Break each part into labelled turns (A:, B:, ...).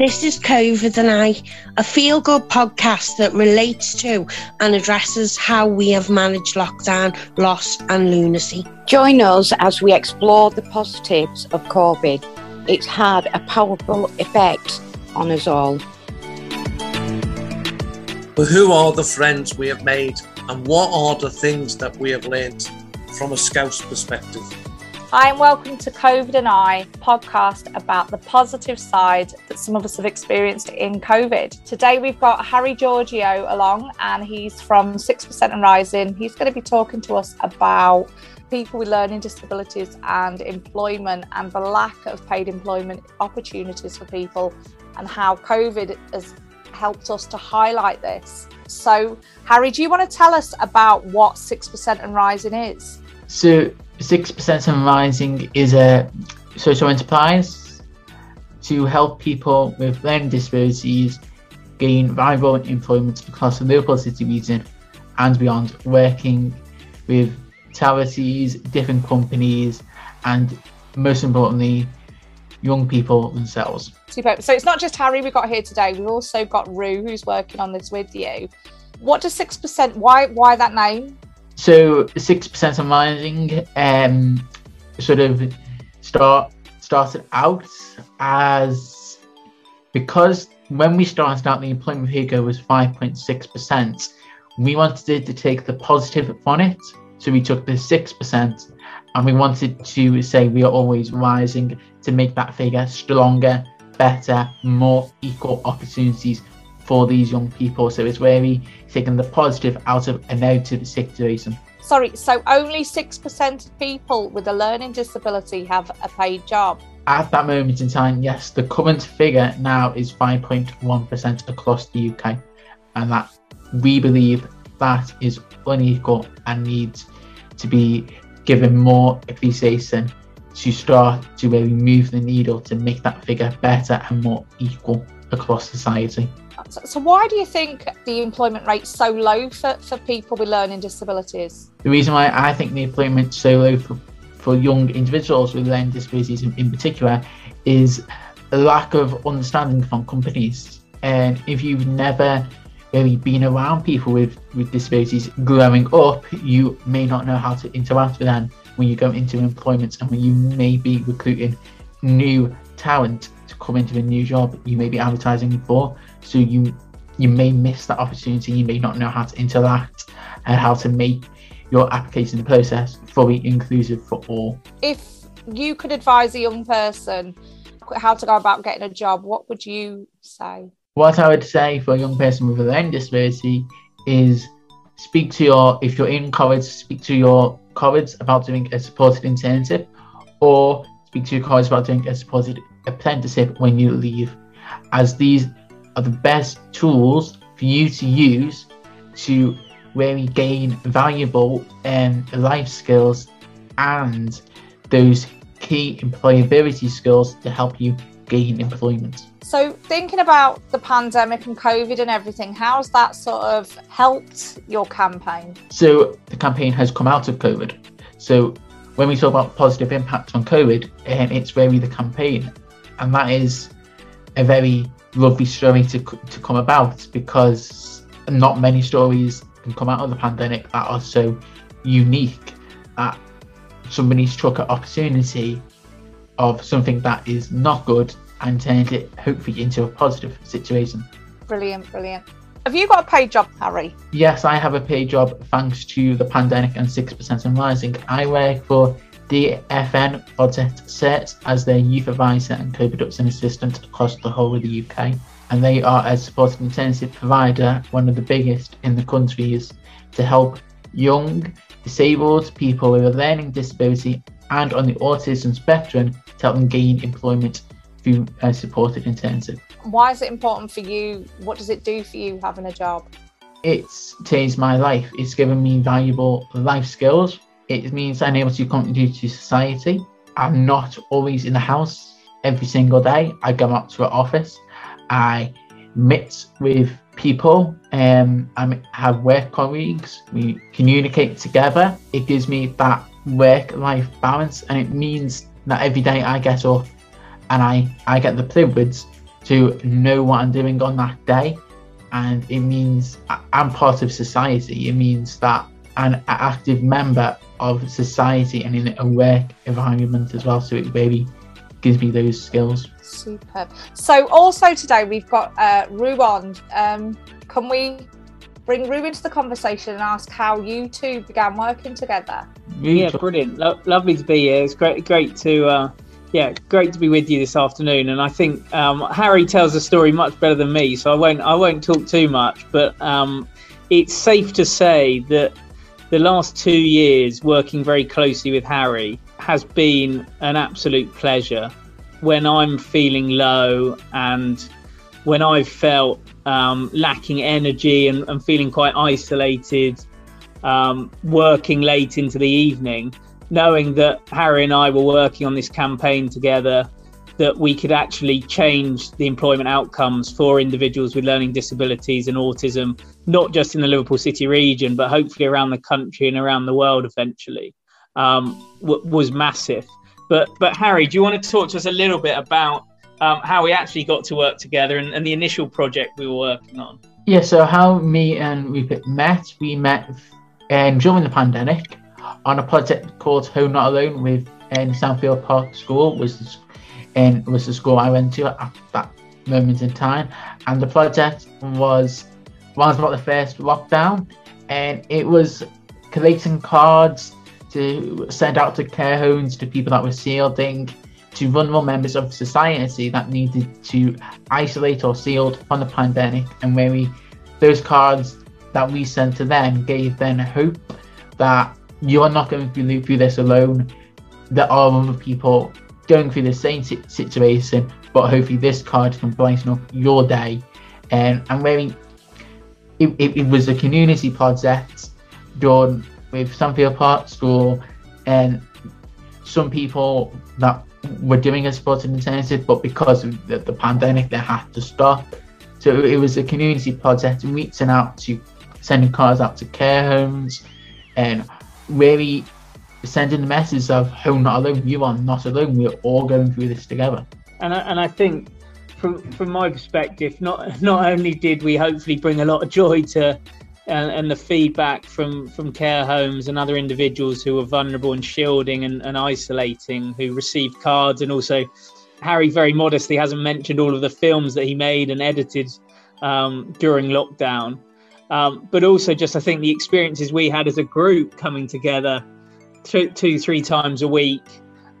A: This is COVID and I, a feel good podcast that relates to and addresses how we have managed lockdown, loss, and lunacy.
B: Join us as we explore the positives of COVID. It's had a powerful effect on us all.
C: But who are the friends we have made and what are the things that we have learnt from a Scouse perspective?
D: Hi, and welcome to COVID and I podcast about the positive side that some of us have experienced in COVID. Today, we've got Harry Georgiou along, and he's from 6% and Rising. He's going to be talking to us about people with learning disabilities and employment and the lack of paid employment opportunities for people, and how COVID has helped us to highlight this. So, Harry, do you want to tell us about what 6% and Rising is?
E: So, 6% and Rising is a social enterprise to help people with learning disabilities gain viable employment across the local city region and beyond, working with charities, different companies, and most importantly, young people themselves.
D: Super. So it's not just Harry we got here today. We've also got Rue who's working on this with you. What does six percent? Why why that name?
E: So six percent and rising um, sort of start started out as because when we started out, the employment figure was five point six percent. We wanted to take the positive from it, so we took the six percent, and we wanted to say we are always rising to make that figure stronger, better, more equal opportunities for these young people. So it's really taking the positive out of a negative situation.
D: Sorry, so only 6% of people with a learning disability have a paid job?
E: At that moment in time, yes, the current figure now is 5.1% across the UK. And that we believe that is unequal and needs to be given more appreciation to start to really move the needle to make that figure better and more equal across society.
D: So, so why do you think the employment rate's so low for, for people with learning disabilities?
E: The reason why I think the employment's so low for, for young individuals with learning disabilities in, in particular is a lack of understanding from companies. And if you've never really been around people with, with disabilities growing up, you may not know how to interact with them when you go into employment and when you may be recruiting new talent come into a new job you may be advertising for so you you may miss that opportunity you may not know how to interact and how to make your application process fully inclusive for all.
D: If you could advise a young person how to go about getting a job what would you say?
E: What i would say for a young person with a learning disability is speak to your if you're in college speak to your college about doing a supported internship or speak to your college about doing a supported apprenticeship when you leave as these are the best tools for you to use to really gain valuable um, life skills and those key employability skills to help you gain employment.
D: So, thinking about the pandemic and COVID and everything, how's that sort of helped your campaign?
E: So, the campaign has come out of COVID. So, when we talk about positive impact on COVID, um, it's really the campaign, and that is a very lovely story to to come about because not many stories can come out of the pandemic that are so unique that somebody's took an opportunity of something that is not good and turned it hopefully into a positive situation.
D: Brilliant, brilliant. Have you got a paid job, Harry?
E: Yes, I have a paid job thanks to the pandemic and 6% and rising. I work for DFN Project SEARCH as their youth advisor and co production assistant across the whole of the UK. And they are a supported internship provider, one of the biggest in the countries, to help young, disabled people with a learning disability and on the autism spectrum to help them gain employment through a supported internship.
D: Why is it important for you? What does it do for you having a job?
E: It's changed my life. It's given me valuable life skills. It means I'm able to contribute to society. I'm not always in the house every single day. I go out to an office. I meet with people. Um, I have work colleagues. We communicate together. It gives me that work-life balance, and it means that every day I get up and I, I get the privilege to know what I'm doing on that day. And it means I'm part of society. It means that I'm an active member of society and in a work environment as well. So it really gives me those skills.
D: Superb. So also today we've got uh, Rue on. Um, can we bring Rue into the conversation and ask how you two began working together?
F: Yeah, brilliant. Lo- lovely to be here. It's great, great to, uh, yeah, great to be with you this afternoon. And I think um, Harry tells the story much better than me, so I won't, I won't talk too much. But um, it's safe to say that the last two years working very closely with Harry has been an absolute pleasure. When I'm feeling low and when I've felt um, lacking energy and, and, feeling quite isolated, um, working late into the evening, knowing that Harry and I were working on this campaign together, that we could actually change the employment outcomes for individuals with learning disabilities and autism, not just in the Liverpool City region, but hopefully around the country and around the world eventually, um, w- was massive. But, but Harry, do you want to talk to us a little bit about um, how we actually got to work together and, and, the initial project we were working on.
E: Yeah, so how me and Rupert met, we met um, during the pandemic on a project called Home Not Alone with um, Sandfield Park School, was um, was the school I went to at that moment in time. And the project was was about the first lockdown, and it was collating cards to send out to care homes to people that were shielding to vulnerable members of society that needed to isolate or shield from the pandemic, and where we those cards that we sent to them gave them hope that you are not going to be through this alone. There are other people going through the same situation, but hopefully this card can brighten up your day. And and where it, it, it was a community project done with Sandfield Park School and some people that were doing a supported internship, but because of the, the pandemic, they had to stop. So it was a community project reaching out to sending cards out to care homes and really sending the message of home not alone, you are not alone, we're all going through this together.
F: And I, and I think from from my perspective, not not only did we hopefully bring a lot of joy to and, and, the feedback from from care homes and other individuals who were vulnerable and shielding and, and isolating who received cards and also harry very modestly hasn't mentioned all of the films that he made and edited um, during lockdown um, but also just i think the experiences we had as a group coming together two, two three times a week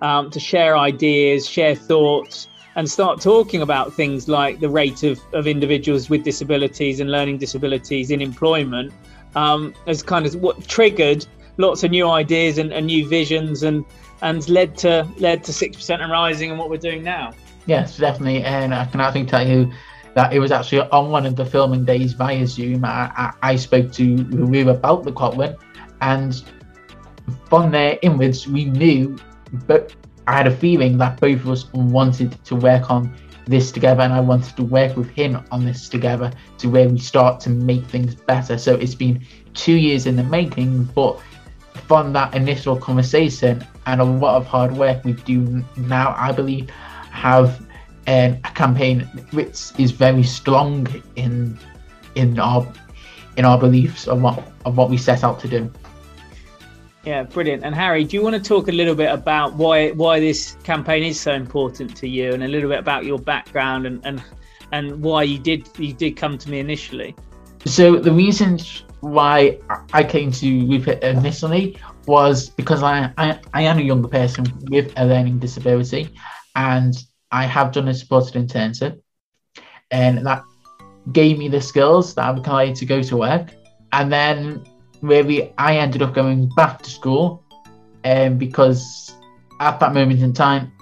F: um, to share ideas share thoughts and start talking about things like the rate of, of individuals with disabilities and learning disabilities in employment um, as kind of what triggered lots of new ideas and, and new visions and and led to led to six percent and rising and what we're doing now.
E: Yes, definitely, and I can actually tell you that it was actually on one of the filming days via Zoom. I, I, I spoke to Rue about the Kotlin, and from there inwards, we knew, but I had a feeling that both of us wanted to work on this together and I wanted to work with him on this together to where we start to make things better. So it's been two years in the making, but from that initial conversation and a lot of hard work we do now, I believe, have um, a campaign which is very strong in in our in our beliefs of what of what we set out to do.
F: Yeah, brilliant. And Harry, do you want to talk a little bit about why why this campaign is so important to you, and a little bit about your background and and, and why you did you did come to me initially?
E: So the reason why I came to Rupert initially was because I, I, I am a younger person with a learning disability, and I have done a supported internship, and that gave me the skills that I required to go to work. And then really I ended up going back to school um, because at that moment in time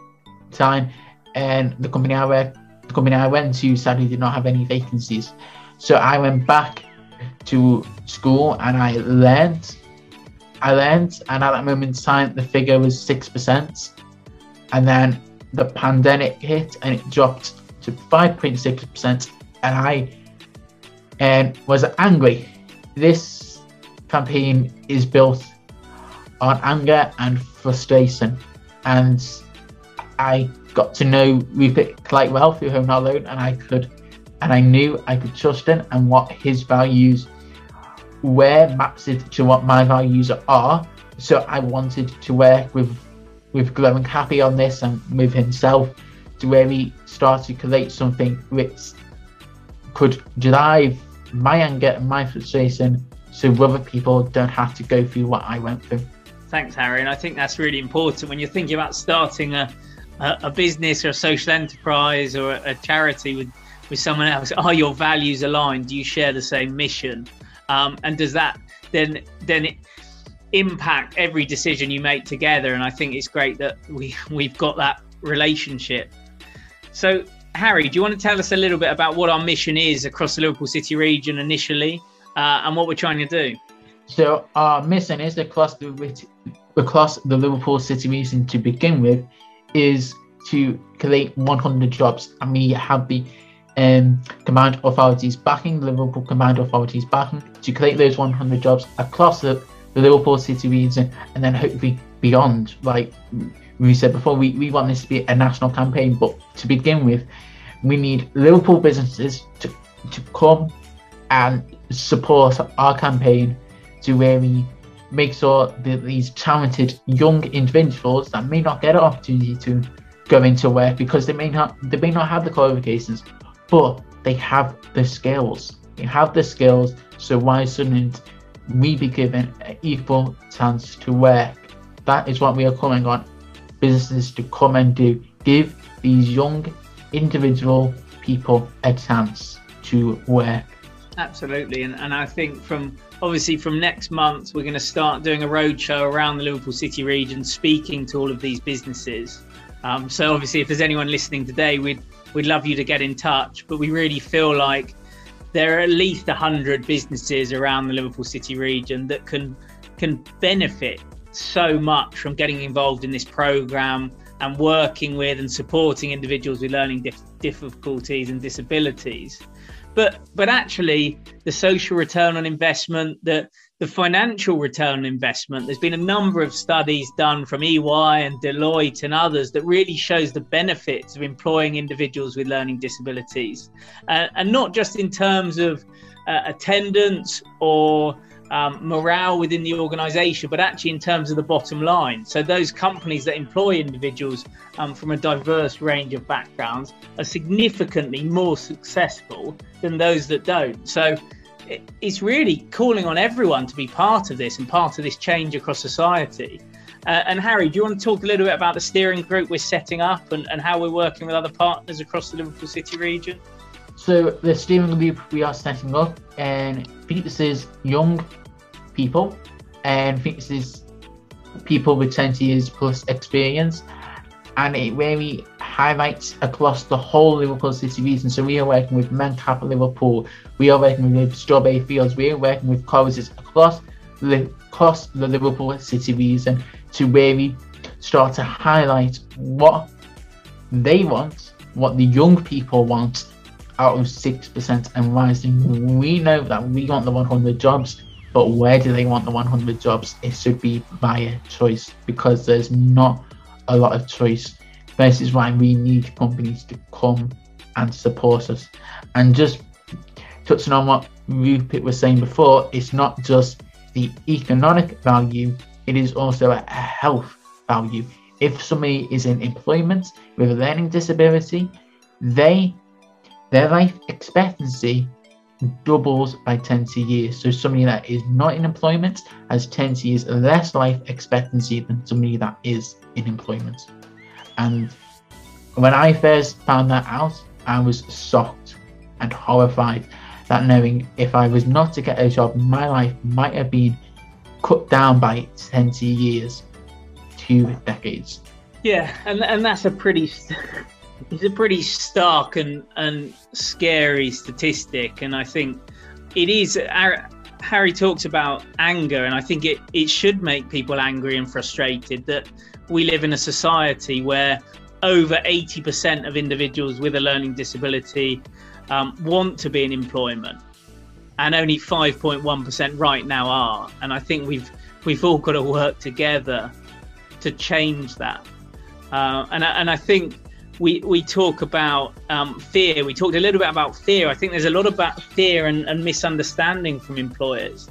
E: time and the company I work the company I went to sadly did not have any vacancies. So I went back to school and I learned I learned and at that moment in time the figure was six percent and then the pandemic hit and it dropped to 5.6% and I um, was angry. This campaign is built on anger and frustration. And I got to know Rupert quite well through Home Not Alone, and I could, and I knew I could trust him and what his values were maps it to what my values are. So I wanted to work with with Glowing Happy on this and with himself to where he started to create something which could drive my anger and my frustration so other people don't have to go through what I went through.
F: Thanks, Harry. And I think that's really important when you're thinking about starting a, a, a business or a social enterprise or a, a, charity with, with someone else. Are your values aligned? Do you share the same mission? Um, and does that then then impact every decision you make together? And I think it's great that we we've got that relationship. So, Harry, do you want to tell us a little bit about what our mission is across the Liverpool City region initially, uh, and what we're trying to do?
E: So, our mission is across the across the Liverpool City region to begin with, is to create 100 jobs, and we have the um, combined authorities backing, the Liverpool combined authorities backing to create those 100 jobs across the, the Liverpool City region and then hopefully beyond. Like we said before, we, we want this to be a national campaign, but to begin with, we need Liverpool businesses to, to come and support our campaign to where we make sure that these talented young individuals that may not get an opportunity to go into work because they may not they may not have the qualifications but they have the skills. They have the skills, so why shouldn't we be given an equal chance to work? That is what we are calling on businesses to come and do. Give these young individual people a chance to work.
F: Absolutely, and, and I think from obviously from next month we're going to start doing a roadshow around the Liverpool City region, speaking to all of these businesses. Um, so obviously, if there's anyone listening today, we'd we'd love you to get in touch. But we really feel like there are at least 100 businesses around the Liverpool City region that can can benefit so much from getting involved in this program and working with and supporting individuals with learning dif- difficulties and disabilities but but actually the social return on investment the the financial return on investment there's been a number of studies done from EY and Deloitte and others that really shows the benefits of employing individuals with learning disabilities. Uh, and not just in terms of uh, attendance or um, morale within the organization, but actually in terms of the bottom line. So, those companies that employ individuals um, from a diverse range of backgrounds are significantly more successful than those that don't. So, it's really calling on everyone to be part of this and part of this change across society. Uh, and Harry, do you want to talk a little bit about the steering group we're setting up and, and how we're working with other partners across the Liverpool City region?
E: So the steering group we are setting up um, and focuses young people and focuses people with 20 years plus experience and it really highlights across the whole Liverpool City region. So we are working with Mencap Liverpool, we are working with Strawberry Fields, we are working with colleges across the, across the Liverpool City region to really start to highlight what they want, what the young people want, out of 6% and rising. We know that we want the 100 jobs, but where do they want the 100 jobs? It should be via choice because there's not a lot of choice. This is why we need companies to come and support us. And just touching on what Rupert was saying before, it's not just the economic value, it is also a health value. If somebody is in employment with a learning disability, they their life expectancy doubles by 20 years. So somebody that is not in employment has 10 years less life expectancy than somebody that is in employment. And when I first found that out, I was shocked and horrified that knowing if I was not to get a job, my life might have been cut down by 20 years, two decades.
F: Yeah, and and that's a pretty it's a pretty stark and, and scary statistic. And I think it is. Harry talks about anger, and I think it, it should make people angry and frustrated that we live in a society where over 80% of individuals with a learning disability um, want to be in employment, and only 5.1% right now are. And I think we've we've all got to work together to change that. Uh, and and I think we we talk about um, fear. We talked a little bit about fear. I think there's a lot about fear and, and misunderstanding from employers.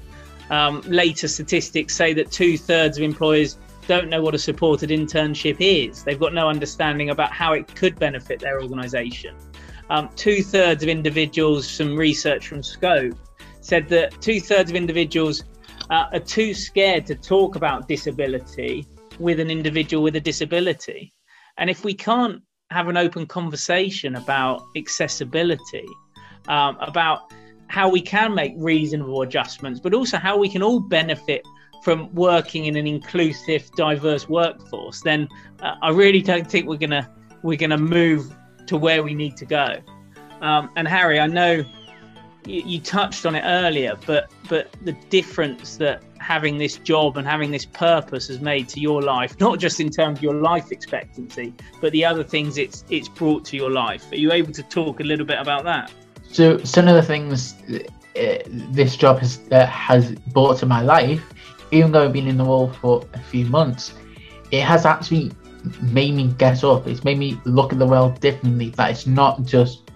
F: Um, later statistics say that two thirds of employers don't know what a supported internship is. They've got no understanding about how it could benefit their organisation. Um, two thirds of individuals, some research from Scope, said that two thirds of individuals uh, are too scared to talk about disability with an individual with a disability. And if we can't have an open conversation about accessibility, um, about how we can make reasonable adjustments, but also how we can all benefit from working in an inclusive, diverse workforce, then uh, I really don't think we're gonna we're gonna move to where we need to go. Um, and Harry, I know you, touched on it earlier, but but the difference that having this job and having this purpose has made to your life, not just in terms of your life expectancy, but the other things it's it's brought to your life. Are you able to talk a little bit about that?
E: So some of the things uh, this job has uh, has brought to my life, even though I've been in the role for a few months, it has actually made me get up. It's made me look at the world differently. That it's not just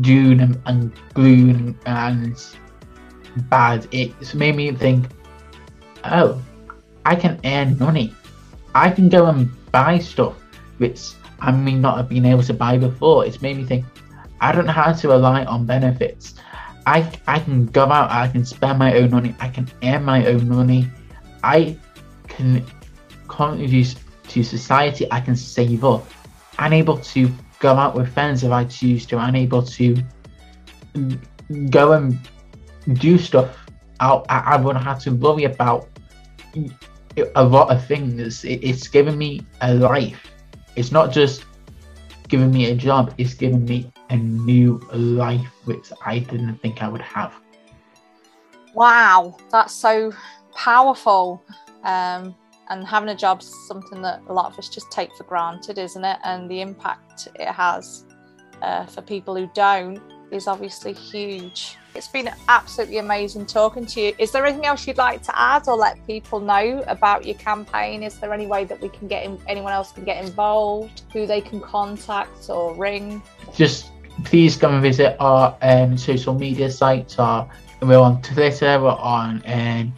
E: doom and, and gloom and bad. It's made me think, oh, I can earn money. I can go and buy stuff which I may not have been able to buy before. It's made me think, I don't have to rely on benefits. I, I can go out, I can spend my own money, I can earn my own money, I can contribute to society, I can save up. I'm able to go out with friends if I choose to. I'm able to go and do stuff. I, I won't have to worry about a lot of things. It, it's given me a life. It's not just giving me a job, it's given me a new life which I didn't think I would have.
D: Wow, that's so powerful. Um, and having a job is something that a lot of us just take for granted, isn't it? And the impact it has uh, for people who don't is obviously huge. It's been absolutely amazing talking to you. Is there anything else you'd like to add or let people know about your campaign? Is there any way that we can get in, anyone else can get involved, who they can contact or ring?
E: Just please come and visit our um, social media sites. Our, we're on Twitter, we're on um,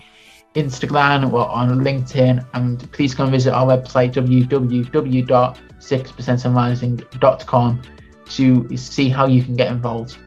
E: Instagram, we're on LinkedIn, and please come visit our website www.6percentandrising.com to see how you can get involved.